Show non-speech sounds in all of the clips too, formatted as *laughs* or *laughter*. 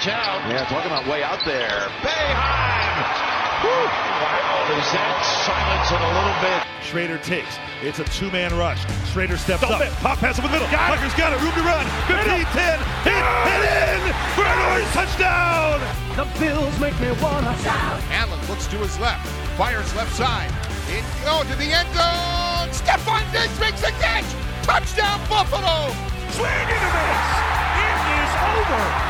Watch out. Yeah, talking about way out there. Boeheim! Wow, is that silence it a little bit? Shrader takes. It's a two-man rush. Shrader steps Dump up. it. Pop pass over the middle. Got it. Tucker's got it. Room to run. 15, 10. Hit and in for an orange touchdown. The Bills make me wanna shout. Allen looks to his left, fires left side. It go oh, to the end zone. Stefon Diggs makes the catch. Touchdown Buffalo. Swing and a miss. It is over.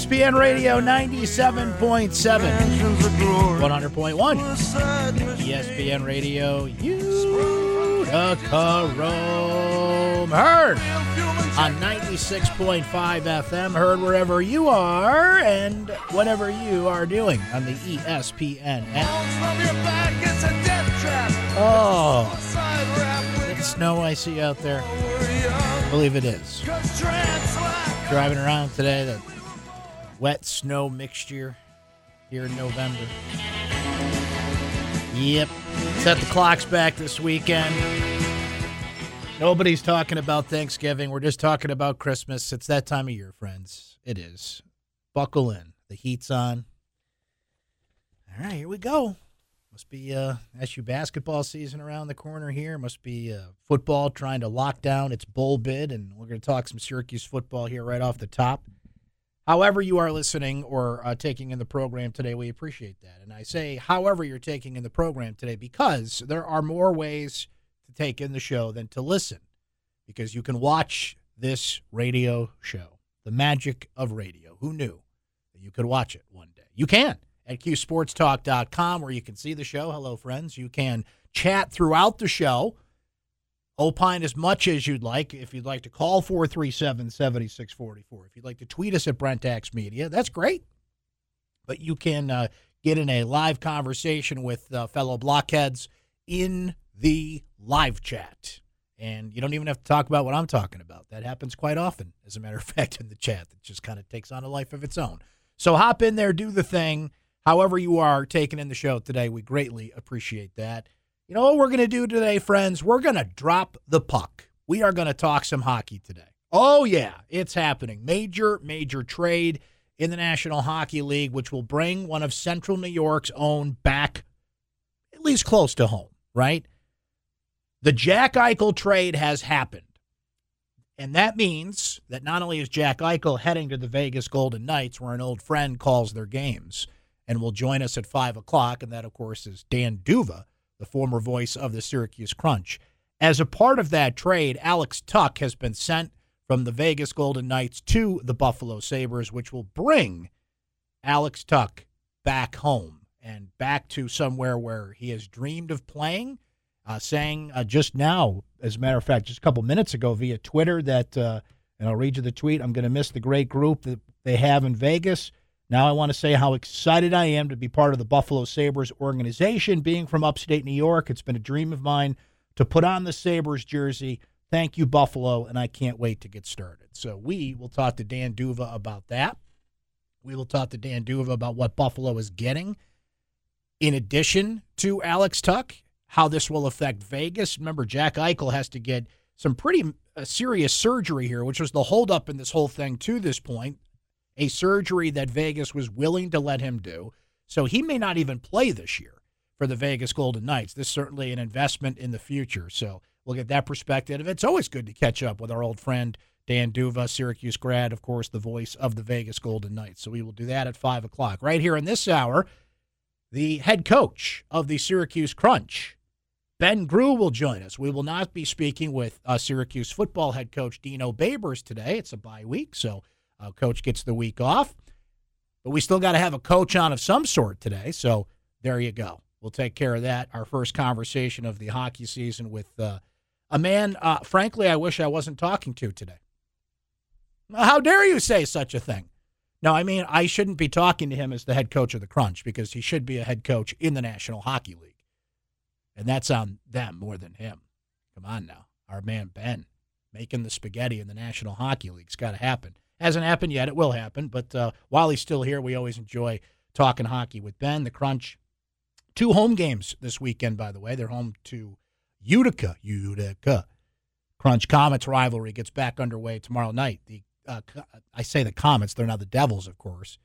ESPN Radio 97.7, 100.1. ESPN Radio Utica Rome. Heard on 96.5 FM. Heard wherever you are and whatever you are doing on the ESPN app. Oh, is snow I see out there? I believe it is. Driving around today, the wet snow mixture here in November. Yep. Set the clocks back this weekend. Nobody's talking about Thanksgiving. We're just talking about Christmas. It's that time of year, friends. It is. Buckle in. The heat's on. All right, here we go. Must be uh, SU basketball season around the corner here. Must be uh, football trying to lock down its bowl bid, and we're going to talk some Syracuse football here right off the top. However, you are listening or uh, taking in the program today, we appreciate that. And I say, however, you're taking in the program today, because there are more ways to take in the show than to listen. Because you can watch this radio show, the magic of radio. Who knew that you could watch it one day? You can at qsportstalk.com where you can see the show. Hello, friends. You can chat throughout the show. Opine as much as you'd like. If you'd like to call 437 7644. If you'd like to tweet us at Brentax Media, that's great. But you can uh, get in a live conversation with uh, fellow blockheads in the live chat. And you don't even have to talk about what I'm talking about. That happens quite often, as a matter of *laughs* fact, in the chat. That just kind of takes on a life of its own. So hop in there, do the thing. However, you are taking in the show today, we greatly appreciate that. You know what we're going to do today, friends? We're going to drop the puck. We are going to talk some hockey today. Oh, yeah, it's happening. Major, major trade in the National Hockey League, which will bring one of Central New York's own back at least close to home, right? The Jack Eichel trade has happened. And that means that not only is Jack Eichel heading to the Vegas Golden Knights, where an old friend calls their games, and will join us at 5 o'clock, and that, of course, is Dan D'Uva, the former voice of the Syracuse Crunch. As a part of that trade, Alex Tuch has been sent from the Vegas Golden Knights to the Buffalo Sabres, which will bring Alex Tuch back home and back to somewhere where he has dreamed of playing. Uh, saying uh, just now, as a matter of fact, just a couple minutes ago via Twitter that, uh, and I'll read you the tweet, I'm going to miss the great group that they have in Vegas. Now I want to say how excited I am to be part of the Buffalo Sabres organization. Being from upstate New York, it's been a dream of mine to put on the Sabres jersey. Thank you, Buffalo, and I can't wait to get started. So we will talk to Dan D'Uva about that. We will talk to Dan D'Uva about what Buffalo is getting in addition to Alex Tuch, how this will affect Vegas. Remember, Jack Eichel has to get some pretty uh, serious surgery here, which was the holdup in this whole thing to this point a surgery that Vegas was willing to let him do. So he may not even play this year for the Vegas Golden Knights. This is certainly an investment in the future. So we'll get that perspective. It's always good to catch up with our old friend Dan D'Uva, Syracuse grad, of course, the voice of the Vegas Golden Knights. So we will do that at 5 o'clock. Right here in this hour, the head coach of the Syracuse Crunch, Ben Groulx, will join us. We will not be speaking with uh, Syracuse football head coach Dino Babers today. It's a bye week, so uh, coach gets the week off. But we still got to have a coach on of some sort today. So there you go. We'll take care of that. Our first conversation of the hockey season with uh, A man, uh, frankly, I wish I wasn't talking to today. How dare you say such a thing? No, I mean, I shouldn't be talking to him as the head coach of the Crunch because he should be a head coach in the National Hockey League. And that's on them more than him. Come on now. Our man Ben making the spaghetti in the National Hockey League. It's got to happen. Hasn't happened yet. It will happen. But uh, while he's still here, we always enjoy talking hockey with Ben. The Crunch, two home games this weekend, by the way. They're home to Utica. Utica. Crunch Comets rivalry gets back underway tomorrow night. The uh, I say the Comets, they're now the Devils, of course.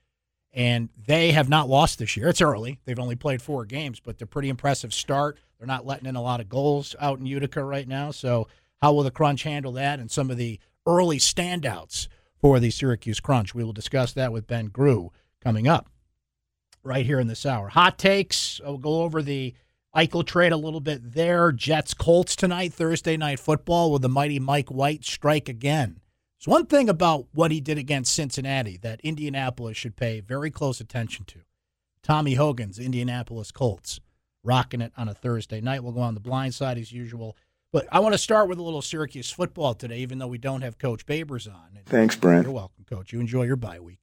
And they have not lost this year. It's early. They've only played four games, but they're pretty impressive start. They're not letting in a lot of goals out in Utica right now. So, how will the Crunch handle that and some of the early standouts for the Syracuse Crunch? We will discuss that with Ben Groulx coming up right here in this hour. Hot takes. We'll go over the Eichel trade a little bit there. Jets Colts tonight, Thursday night football. with the mighty Mike White strike again? There's one thing about what he did against Cincinnati that Indianapolis should pay very close attention to. Tommy Hogan's Indianapolis Colts rocking it on a Thursday night. We'll go on the blind side as usual. But I want to start with a little Syracuse football today, even though we don't have Coach Babers on. Thanks, Brent. You're welcome, Coach. You enjoy your bye week.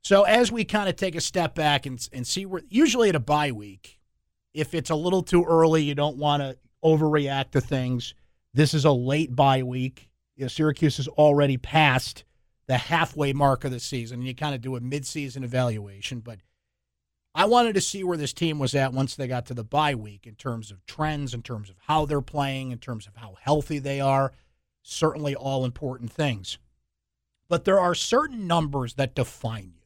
So as we kind of take a step back and, and see where, usually at a bye week, if it's a little too early, you don't want to overreact to things. This is a late bye week you know, Syracuse has already passed the halfway mark of the season, and you kind of do a midseason evaluation. But I wanted to see where this team was at once they got to the bye week in terms of trends, in terms of how they're playing, in terms of how healthy they are. Certainly, all important things. But there are certain numbers that define you.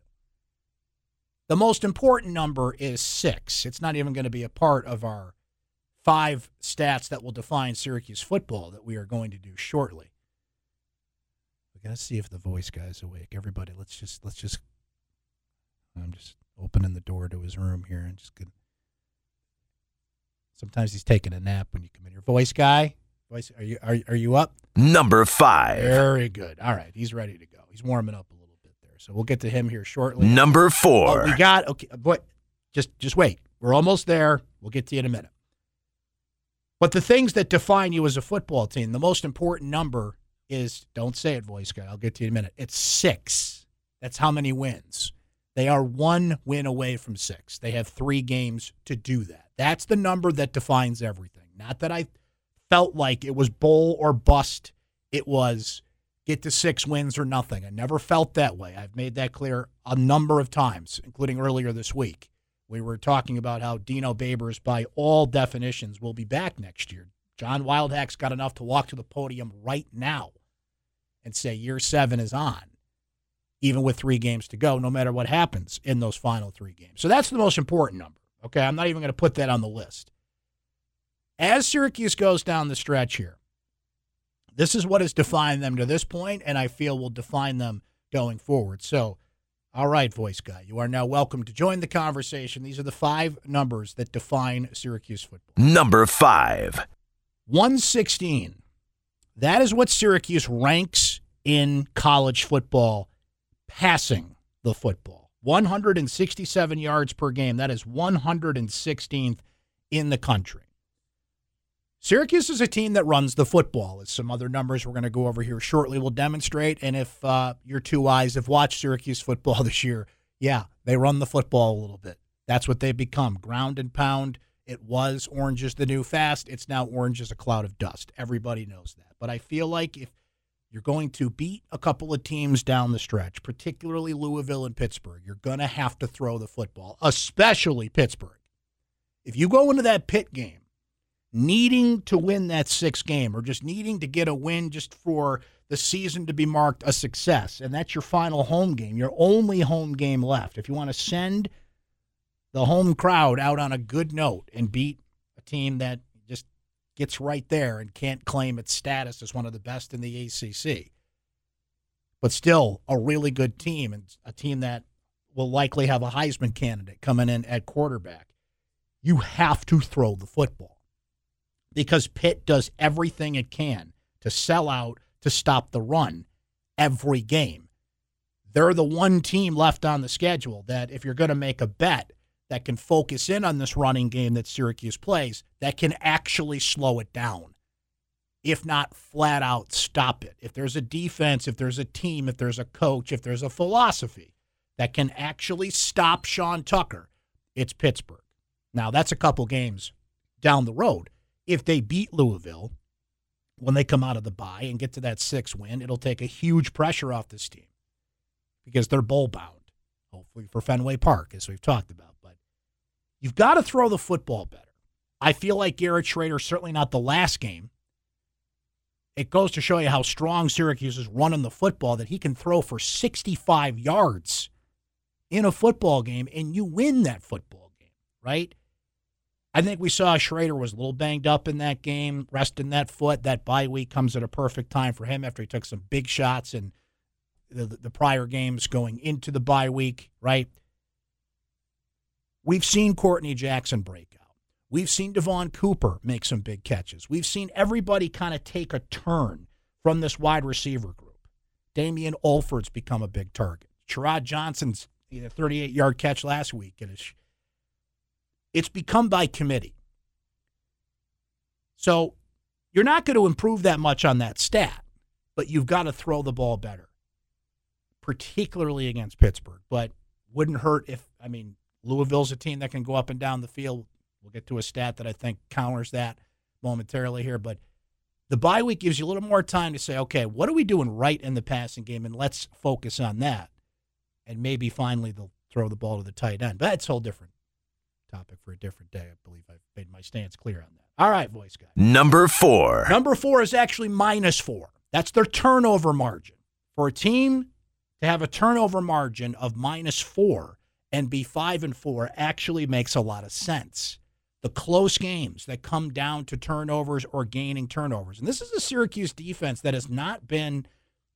The most important number is six. It's not even going to be a part of our five stats that will define Syracuse football that we are going to do shortly We're going to see if the voice guy's awake. Everybody, let's just let's just. I'm just opening the door to his room here and just. Gonna, sometimes he's taking a nap when you come in. Your voice guy, voice, are you are are you up? Number five. Very good. All right, he's ready to go. He's warming up a little bit there, so we'll get to him here shortly. Number four. Oh, we got okay, uh, but just just wait. We're almost there. We'll get to you in a minute. But the things that define you as a football team, the most important number is don't say it, voice guy. I'll get to you in a minute. It's six. That's how many wins. They are one win away from six. They have three games to do that. That's the number that defines everything. Not that I felt like it was bowl or bust. It was get to six wins or nothing. I never felt that way. I've made that clear a number of times, including earlier this week. We were talking about how Dino Babers, by all definitions, will be back next year. John Wildhack's got enough to walk to the podium right now and say year seven is on, even with three games to go, no matter what happens in those final three games. So that's the most important number. Okay. I'm not even going to put that on the list. As Syracuse goes down the stretch here, this is what has defined them to this point, and I feel will define them going forward. So, all right, voice guy, you are now welcome to join the conversation. These are the five numbers that define Syracuse football. Number five 116. That is what Syracuse ranks in college football passing the football. 167 yards per game. That is 116th in the country. Syracuse is a team that runs the football, as some other numbers we're going to go over here shortly will demonstrate. And if uh, your two eyes have watched Syracuse football *laughs* this year, yeah, they run the football a little bit. That's what they've become ground and pound it was Orange is the New Fast. It's now Orange is a Cloud of Dust. Everybody knows that. But I feel like if you're going to beat a couple of teams down the stretch, particularly Louisville and Pittsburgh, you're going to have to throw the football, especially Pittsburgh. If you go into that pit game needing to win that sixth game or just needing to get a win just for the season to be marked a success, and that's your final home game, your only home game left. If you want to send – the home crowd out on a good note and beat a team that gets right there and can't claim its status as one of the best in the ACC. But still, a really good team and a team that will likely have a Heisman candidate coming in at quarterback. You have to throw the football because Pitt does everything it can to sell out to stop the run every game. They're the one team left on the schedule that, if you're going to make a bet, that can focus in on this running game that Syracuse plays that can actually slow it down. if not flat out stop it. If there's a defense, if there's a team, if there's a coach, if there's a philosophy that can actually stop Sean Tucker, it's Pittsburgh. Now, that's a couple games down the road. If they beat Louisville when they come out of the bye and get to that six win, it'll take a huge pressure off this team because they're bowl bound, hopefully for Fenway Park, as we've talked about. You've got to throw the football better. I feel like Garrett Shrader, certainly not the last game. It goes to show you how strong Syracuse is running the football that he can throw for 65 yards in a football game and you win that football game, right? I think we saw Shrader was a little banged up in that game, resting that foot. That bye week comes at a perfect time for him after he took some big shots in the, the prior games going into the bye week, right? We've seen Courtney Jackson break out. We've seen Devaughn Cooper make some big catches. We've seen everybody kind of take a turn from this wide receiver group. Damien Alford's become a big target. Sherrod Johnson's 38 yard catch last week. It is, it's become by committee. So you're not going to improve that much on that stat, but you've got to throw the ball better, particularly against Pittsburgh. But wouldn't hurt if, I mean, Louisville's a team that can go up and down the field. We'll get to a stat that I think counters that momentarily here. But the bye week gives you a little more time to say, okay, what are we doing right in the passing game? And let's focus on that. And maybe finally they'll throw the ball to the tight end. But that's a whole different topic for a different day. I believe I've made my stance clear on that. All right, voice guy. Number four. Number four is actually minus four. That's their turnover margin. For a team to have a turnover margin of minus four and be five and four actually makes a lot of sense. The close games that come down to turnovers or gaining turnovers. And this is a Syracuse defense that has not been,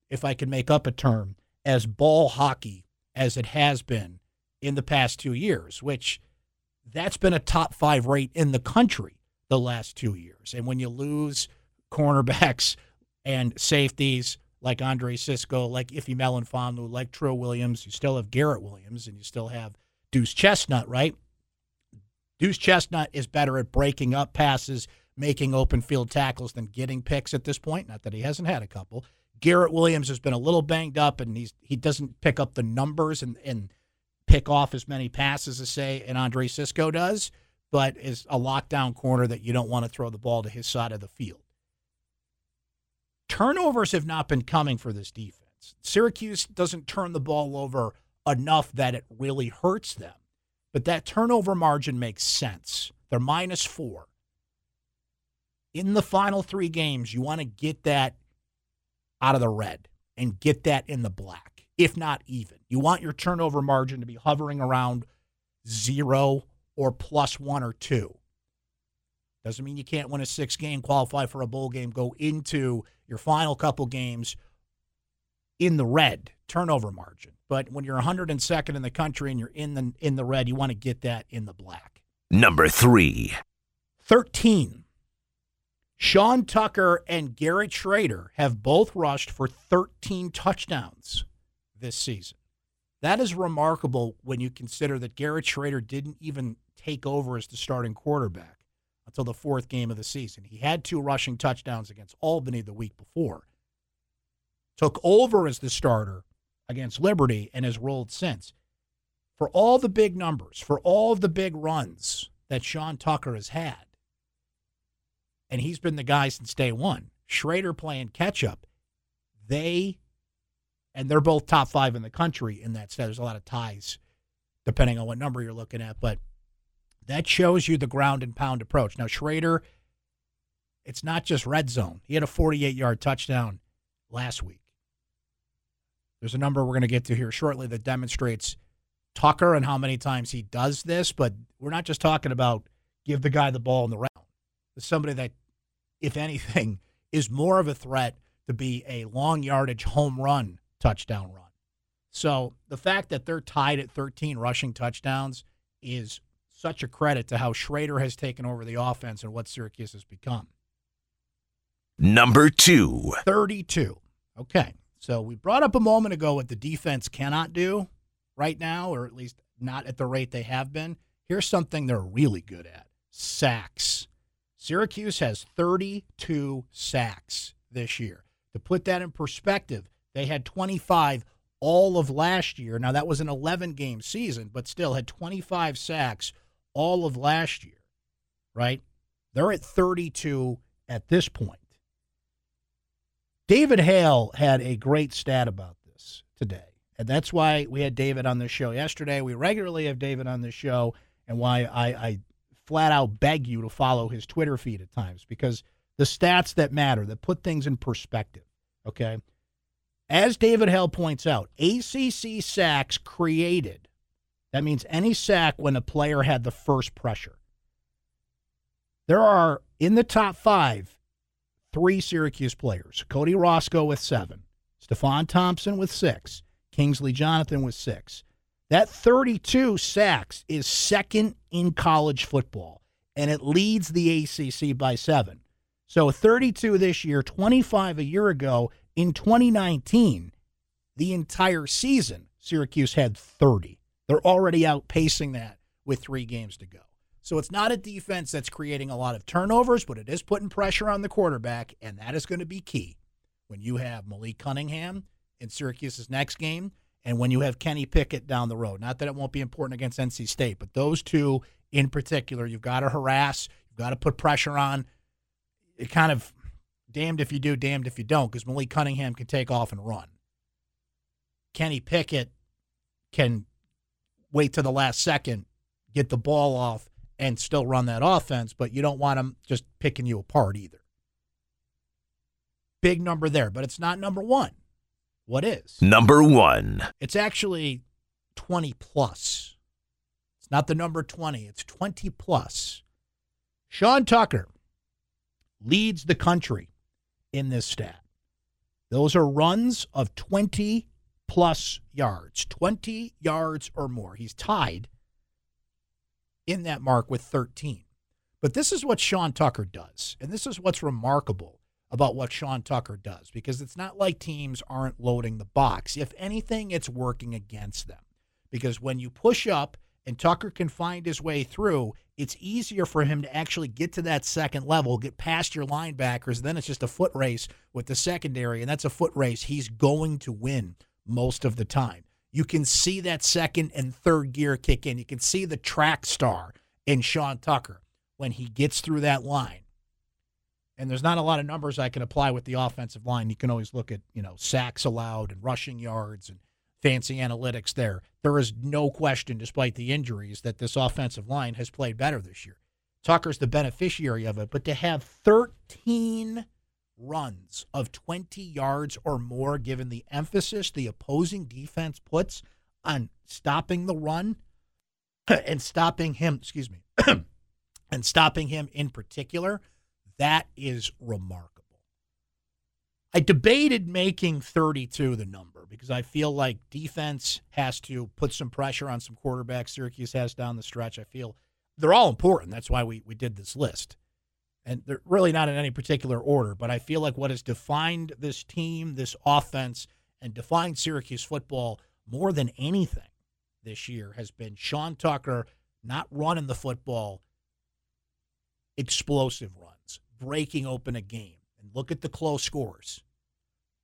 if I can make up a term, as ball hockey as it has been in the past two years, which that's been a top five rate in the country the last two years. And when you lose cornerbacks and safeties like Andre Cisco, like Ife Melifonwu, like Trill Williams, you still have Garrett Williams and you still have Duce Chestnut, right? Duce Chestnut is better at breaking up passes, making open field tackles than getting picks at this point. Not that he hasn't had a couple. Garrett Williams has been a little banged up and he's he doesn't pick up the numbers and, and pick off as many passes as say and Andre Cisco does but is a lockdown corner that you don't want to throw the ball to his side of the field. Turnovers have not been coming for this defense. Syracuse doesn't turn the ball over enough that it really hurts them, but that turnover margin makes sense. They're minus four. In the final three games, you want to get that out of the red and get that in the black, if not even. You want your turnover margin to be hovering around zero or plus one or two. Doesn't mean you can't win a six game, qualify for a bowl game, go into your final couple games in the red turnover margin. But when you're 102nd in the country and you're in the in the red, you want to get that in the black. Number three. 13. Sean Tucker and Garrett Shrader have both rushed for 13 touchdowns this season. That is remarkable when you consider that Garrett Shrader didn't even take over as the starting quarterback until the fourth game of the season. He had two rushing touchdowns against Albany the week before. Took over as the starter against Liberty and has rolled since. For all the big numbers, for all the big runs that Sean Tucker has had, and he's been the guy since day one, Shrader playing catch up, they, and they're both top five in the country in that stat. There's a lot of ties depending on what number you're looking at, but that shows you the ground and pound approach. Now, Shrader, it's not just red zone. He had a 48 yard touchdown last week. There's a number we're going to get to here shortly that demonstrates Tucker and how many times he does this, but we're not just talking about give the guy the ball in the round. It's somebody that, if anything, *laughs* is more of a threat to be a long yardage home run touchdown run. So the fact that they're tied at 13 rushing touchdowns is such a credit to how Shrader has taken over the offense and what Syracuse has become. Number two. 32. Okay. So we brought up a moment ago what the defense cannot do right now, or at least not at the rate they have been. Here's something they're really good at sacks. Syracuse has 32 sacks this year. To put that in perspective, they had 25 all of last year. Now, that was an 11 game season, but still had 25 sacks all of last year, right? They're at 32 at this point. David Hale had a great stat about this today. And that's why we had David on the show yesterday. We regularly have David on the show, and why I, I flat out beg you to follow his Twitter feed at times because the stats that matter, that put things in perspective, okay? As David Hale points out, ACC sacks created. That means any sack when a player had the first pressure. There are in the top five three Syracuse players Cody Roscoe with seven, Stefon Thompson with six, Kingsley Jonathan with six. That 32 sacks is second in college football, and it leads the ACC by seven. So 32 this year, 25 a year ago. In 2019, the entire season, Syracuse had 30. They're already outpacing that with three games to go. So it's not a defense that's creating a lot of turnovers, but it is putting pressure on the quarterback, and that is going to be key when you have Malik Cunningham in Syracuse's next game and when you have Kenny Pickett down the road. Not that it won't be important against NC State, but those two in particular, you've got to harass, you've got to put pressure on. It kind of damned if you do, damned if you don't, because Malik Cunningham can take off and run. Kenny Pickett can wait to the last second, get the ball off, and still run that offense, but you don't want them just picking you apart either. Big number there, but it's not number one. What is? Number one. It's actually 20 plus. It's not the number 20, it's 20 plus. Sean Tucker leads the country in this stat. Those are runs of 20 plus yards, 20 yards or more. He's tied in that mark with 13. But this is what Sean Tucker does. And this is what's remarkable about what Sean Tucker does because it's not like teams aren't loading the box. If anything, it's working against them. Because when you push up and Tucker can find his way through, it's easier for him to actually get to that second level, get past your linebackers. Then it's just a foot race with the secondary, and that's a foot race he's going to win most of the time. You can see that second and third gear kick in. You can see the track star in Sean Tucker when he gets through that line. And there's not a lot of numbers I can apply with the offensive line. You can always look at, you know, sacks allowed and rushing yards and fancy analytics there. There is no question, despite the injuries, that this offensive line has played better this year. Tucker's the beneficiary of it, but to have 13 runs of 20 yards or more, given the emphasis the opposing defense puts on stopping the run *clears throat* and stopping him, excuse me, *clears throat* and stopping him in particular, that is remarkable. I debated making 32 the number because I feel like defense has to put some pressure on some quarterbacks Syracuse has down the stretch. I feel they're all important. That's why we, we did this list. And they're really not in any particular order, but I feel like what has defined this team, this offense, and defined Syracuse football more than anything this year has been Sean Tucker not running the football, explosive runs, breaking open a game. And look at the close scores.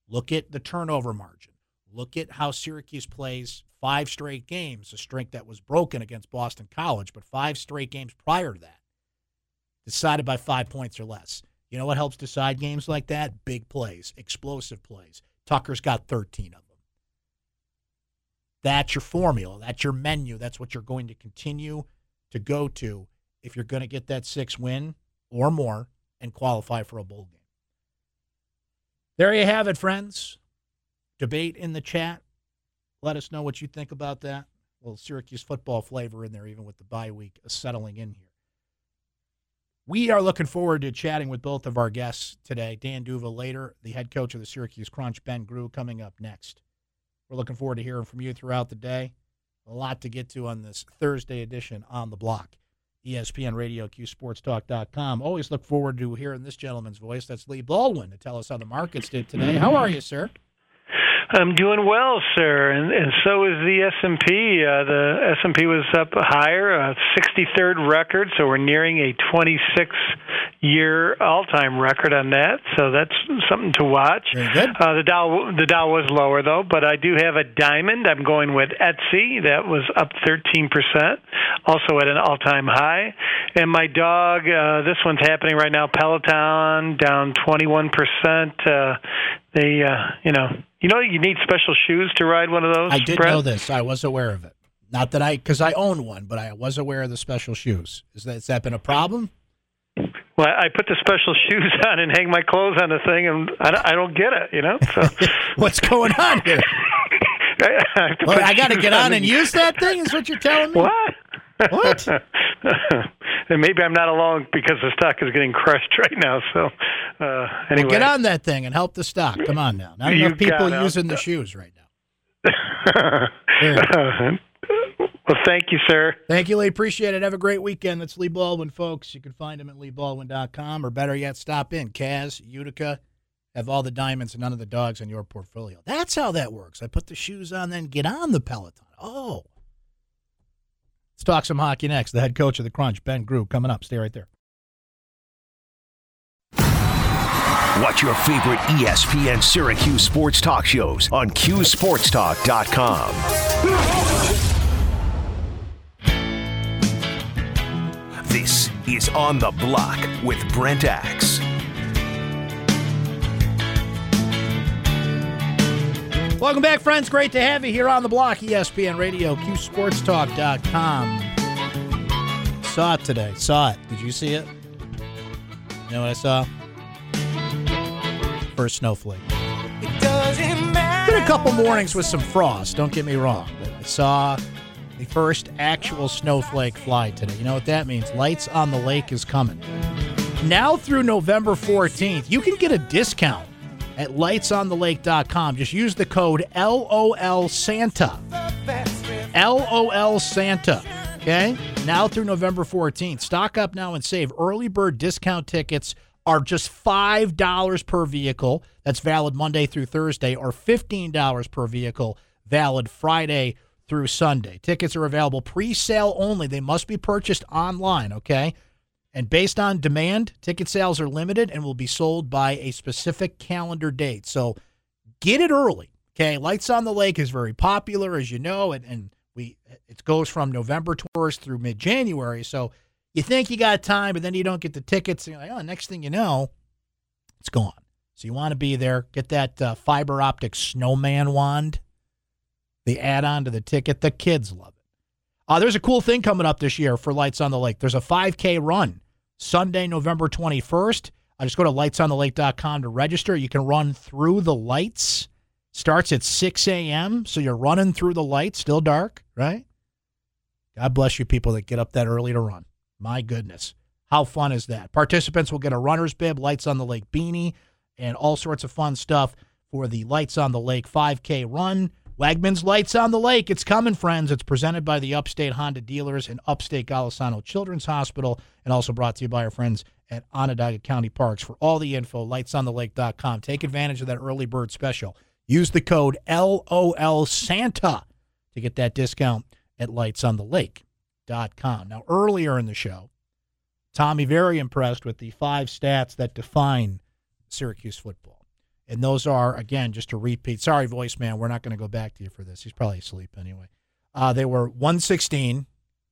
Look at the turnover margin. Look at how Syracuse plays five straight games, a streak that was broken against Boston College, but five straight games prior to that, decided by five points or less. You know what helps decide games like that? Big plays, explosive plays. Tucker's got 13 of them. That's your formula. That's your menu. That's what you're going to continue to go to if you're going to get that six win or more and qualify for a bowl game. There you have it, friends. Debate in the chat. Let us know what you think about that. A little Syracuse football flavor in there, even with the bye week settling in here. We are looking forward to chatting with both of our guests today. Dan D'Uva later, the head coach of the Syracuse Crunch, Ben Groulx, coming up next. We're looking forward to hearing from you throughout the day. A lot to get to on this Thursday edition on the block. ESPN Radio, QSportsTalk.com. Always look forward to hearing this gentleman's voice. That's Lee Baldwin to tell us how the markets did today. How are you, sir? I'm doing well, sir, and and so is the S&P. Uh, the S&P was up higher, a 63rd record, so we're nearing a 26 year all-time record on that, so that's something to watch. Very good. Uh, the Dow the Dow was lower though, but I do have a diamond. I'm going with Etsy. That was up 13 percent, also at an all-time high. And my dog, uh, this one's happening right now. Peloton down 21 percent. Uh, they, uh, you know, you know, you need special shoes to ride one of those. I did Brett? know this. I was aware of it. Not that I, because I own one, but I was aware of the special shoes. Is that has that been a problem? Well, I put the special *laughs* shoes on and hang my clothes on the thing, and I don't, I don't get it, you know. So *laughs* What's going on here? *laughs* I, Well, I got to get on and and- use that thing. Is what you're telling me? What? What? And maybe I'm not alone because the stock is getting crushed *laughs* right now. So uh, anyway, Well, get on that thing and help the stock. Come on now. Not You enough people using the shoes right now. *laughs* well, thank you, sir. Thank you, Lee. Appreciate it. Have a great weekend. That's Lee Baldwin, folks. You can find him at leebaldwin.com or better yet, stop in. Kaz, Utica, have all the diamonds and none of the dogs in your portfolio. That's how that works. I put the shoes on, then get on the Peloton. Oh. Let's talk some hockey next. The head coach of the Crunch, Ben Groulx, coming up. Stay right there. Watch your favorite ESPN Syracuse sports talk shows on QSportsTalk.com. This is On the Block with Brent Axe. Welcome back, friends. Great to have you here on the block. ESPN Radio, QSportsTalk.com. Saw it today. Saw it. Did you see it? You know what I saw? First snowflake. Been a couple mornings with some frost, don't get me wrong, but I saw the first actual snowflake fly today. You know what that means? Lights on the Lake is coming. Now through November 14th, you can get a discount at lightsonTheLake.com. Just use the code LOL Santa. LOL Santa. Okay? Now through November 14th. Stock up now and save. Early bird discount tickets are just $5 per vehicle. That's valid Monday through Thursday, or $15 per vehicle, valid Friday through Sunday. Tickets are available pre sale only. They must be purchased online, okay? And based on demand, ticket sales are limited and will be sold by a specific calendar date. So get it early. Okay. Lights on the Lake is very popular, as you know, and, and we it goes from November 1st through mid January. So you think you got time, but then you don't get the tickets. And like, oh, next thing you know, it's gone. So you want to be there. Get that uh, fiber optic snowman wand, the add on to the ticket. The kids love it. Uh, there's a cool thing coming up this year for Lights on the Lake. There's a 5K run Sunday, November 21st. I just go to lightsonthelake.com to register. You can run through the lights. Starts at 6 a.m., so you're running through the lights, still dark, right? God bless you people that get up that early to run. My goodness. How fun is that? Participants will get a runner's bib, Lights on the Lake beanie, and all sorts of fun stuff for the Lights on the Lake 5K run. Wegmans Lights on the Lake. It's coming, friends. It's presented by the Upstate Honda dealers and Upstate Golisano Children's Hospital, and also brought to you by our friends at Onondaga County Parks. For all the info, lightsonTheLake.com. Take advantage of that early bird special. Use the code LOL Santa to get that discount at lightsonTheLake.com. Now, earlier in the show, Tommy very impressed with the five stats that define Syracuse football. And those are, again, just to repeat. Sorry, voice man, we're not going to go back to you for this. He's probably asleep anyway. Uh, they were 116,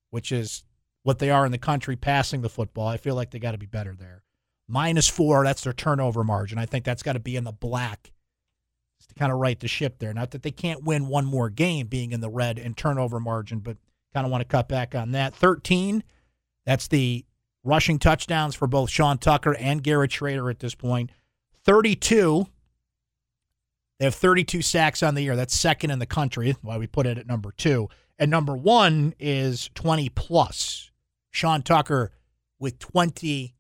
which is what they are in the country passing the football. I feel like they got to be better there. Minus four, that's their turnover margin. I think that's got to be in the black just to kind of right the ship there. Not that they can't win one more game being in the red and turnover margin, but kind of want to cut back on that. 13, that's the rushing touchdowns for both Sean Tucker and Garrett Shrader at this point. 32, they have 32 sacks on the year. That's second in the country, why we put it at number two. And number one is 20 plus. Sean Tucker with 20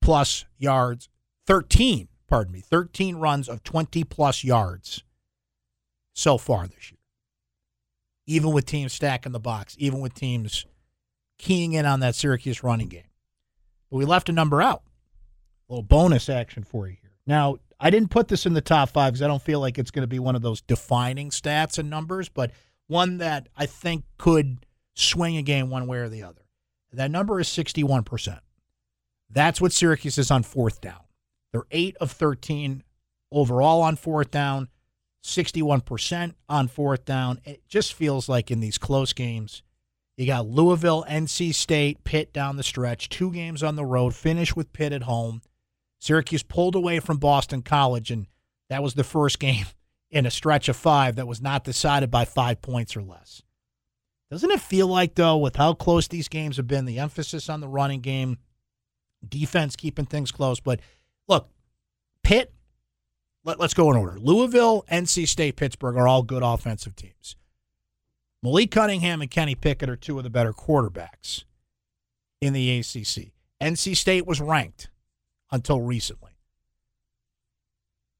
plus yards, 13, pardon me, 13 runs of 20 plus yards so far this year. Even with teams stacking the box, even with teams keying in on that Syracuse running game. But we left a number out. A little bonus action for you here. Now, I didn't put this in the top five because I don't feel like it's going to be one of those defining stats and numbers, but one that I think could swing a game one way or the other. That number is 61%. That's what Syracuse is on fourth down. They're 8 of 13 overall on fourth down, 61% on fourth down. It just feels like in these close games, you got Louisville, NC State, Pitt down the stretch, two games on the road, finish with Pitt at home. Syracuse pulled away from Boston College, and that was the first game *laughs* in a stretch of five that was not decided by five points or less. Doesn't it feel like, though, with how close these games have been, the emphasis on the running game, defense keeping things close? But look, Pitt, let, us go in order. Louisville, NC State, Pittsburgh are all good offensive teams. Malik Cunningham and Kenny Pickett are two of the better quarterbacks in the ACC. NC State was ranked until recently.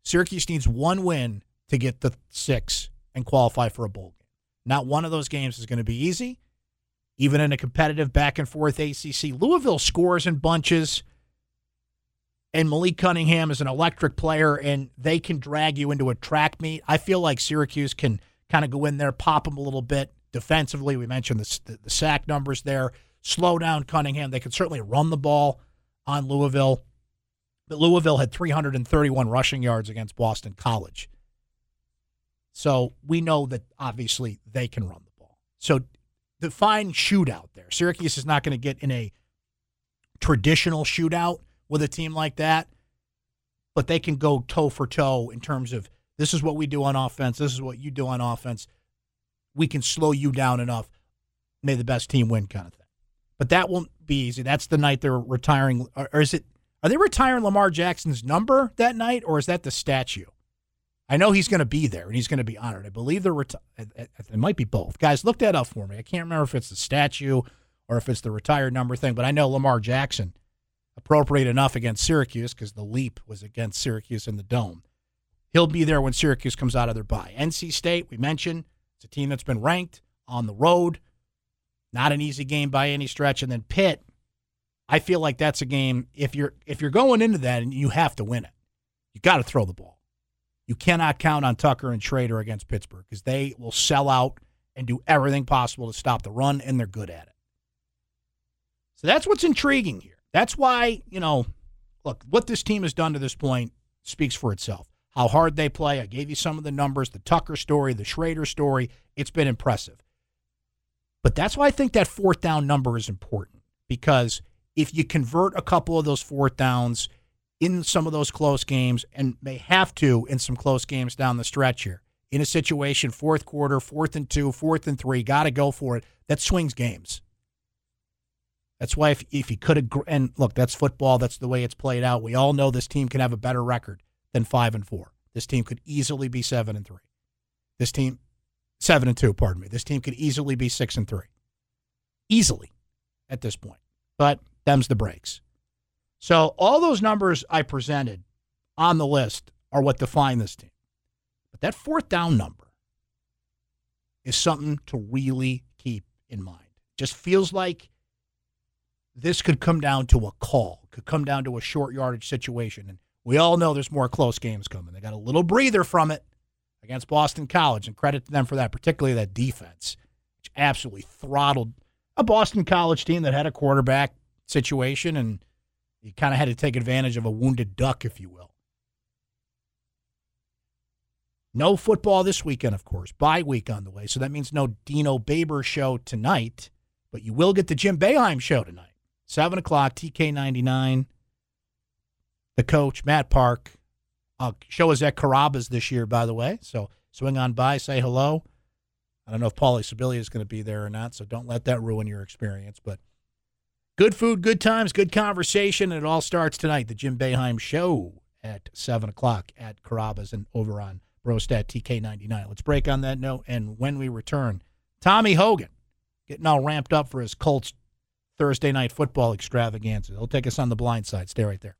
Syracuse needs one win to get the six and qualify for a bowl game. Not one of those games is going to be easy, even in a competitive back and forth ACC. Louisville scores in bunches, and Malik Cunningham is an electric player, and they can drag you into a track meet. I feel like Syracuse can kind of go in there, pop them a little bit defensively. We mentioned the, the, the sack numbers there. Slow down Cunningham. They can certainly run the ball on Louisville. But Louisville had 331 rushing yards against Boston College. So we know that obviously they can run the ball. So define shootout there. Syracuse is not going to get in a traditional shootout with a team like that, but they can go toe for toe in terms of this is what we do on offense, this is what you do on offense. We can slow you down enough. May the best team win, kind of thing. But that won't be easy. That's the night they're retiring, or is it? Are they retiring Lamar Jackson's number that night, or is that the statue? I know he's going to be there and he's going to be honored. I believe they're reti- it might be both. Guys, look that up for me. I can't remember if it's the statue or if it's the retired number thing, but I know Lamar Jackson appropriate enough against Syracuse because the leap was against Syracuse in the dome. He'll be there when Syracuse comes out of their bye. NC State, we mentioned, it's a team that's been ranked on the road. Not an easy game by any stretch. And then Pitt, I feel like that's a game if you're if you're going into that and you have to win it, you got to throw the ball. You cannot count on Tucker and Shrader against Pittsburgh because they will sell out and do everything possible to stop the run, and they're good at it. So that's what's intriguing here. That's why, you know, look, what this team has done to this point speaks for itself. How hard they play. I gave you some of the numbers, the Tucker story, the Shrader story. It's been impressive. But that's why I think that fourth down number is important because if you convert a couple of those fourth downs, in some of those close games and may have to in some close games down the stretch here. In a situation, fourth quarter, fourth and two, fourth and three, got to go for it. That swings games. That's why if, if you could have, and look, that's football. That's the way it's played out. We all know this team can have a better record than five and four. This team could easily be seven and three. This team, seven and two, pardon me. This team could easily be six and three. Easily at this point. But them's the breaks. So all those numbers I presented on the list are what define this team. But that fourth down number is something to really keep in mind. Just feels like this could come down to a call, could come down to a short yardage situation. And we all know there's more close games coming. They got a little breather from it against Boston College, and credit to them for that, particularly that defense, which absolutely throttled a Boston College team that had a quarterback situation and you kind of had to take advantage of a wounded duck, if you will. No football this weekend, of course. Bye week on the way. So that means no Dino Baber show tonight, but you will get the Jim Boeheim show tonight. 7 o'clock, TK99. The coach, Matt Park. Uh, show is at Carrabba's this year, by the way. So swing on by, say hello. I don't know if Paulie Sibilia is going to be there or not, so don't let that ruin your experience. But Good food, good times, good conversation, and it all starts tonight. The Jim Boeheim Show at 7 o'clock at Carrabba's and over on Brostat TK99. Let's break on that note, and when we return, Tommy Hogan getting all ramped up for his Colts Thursday night football extravaganza. He'll take us on the blind side. Stay right there.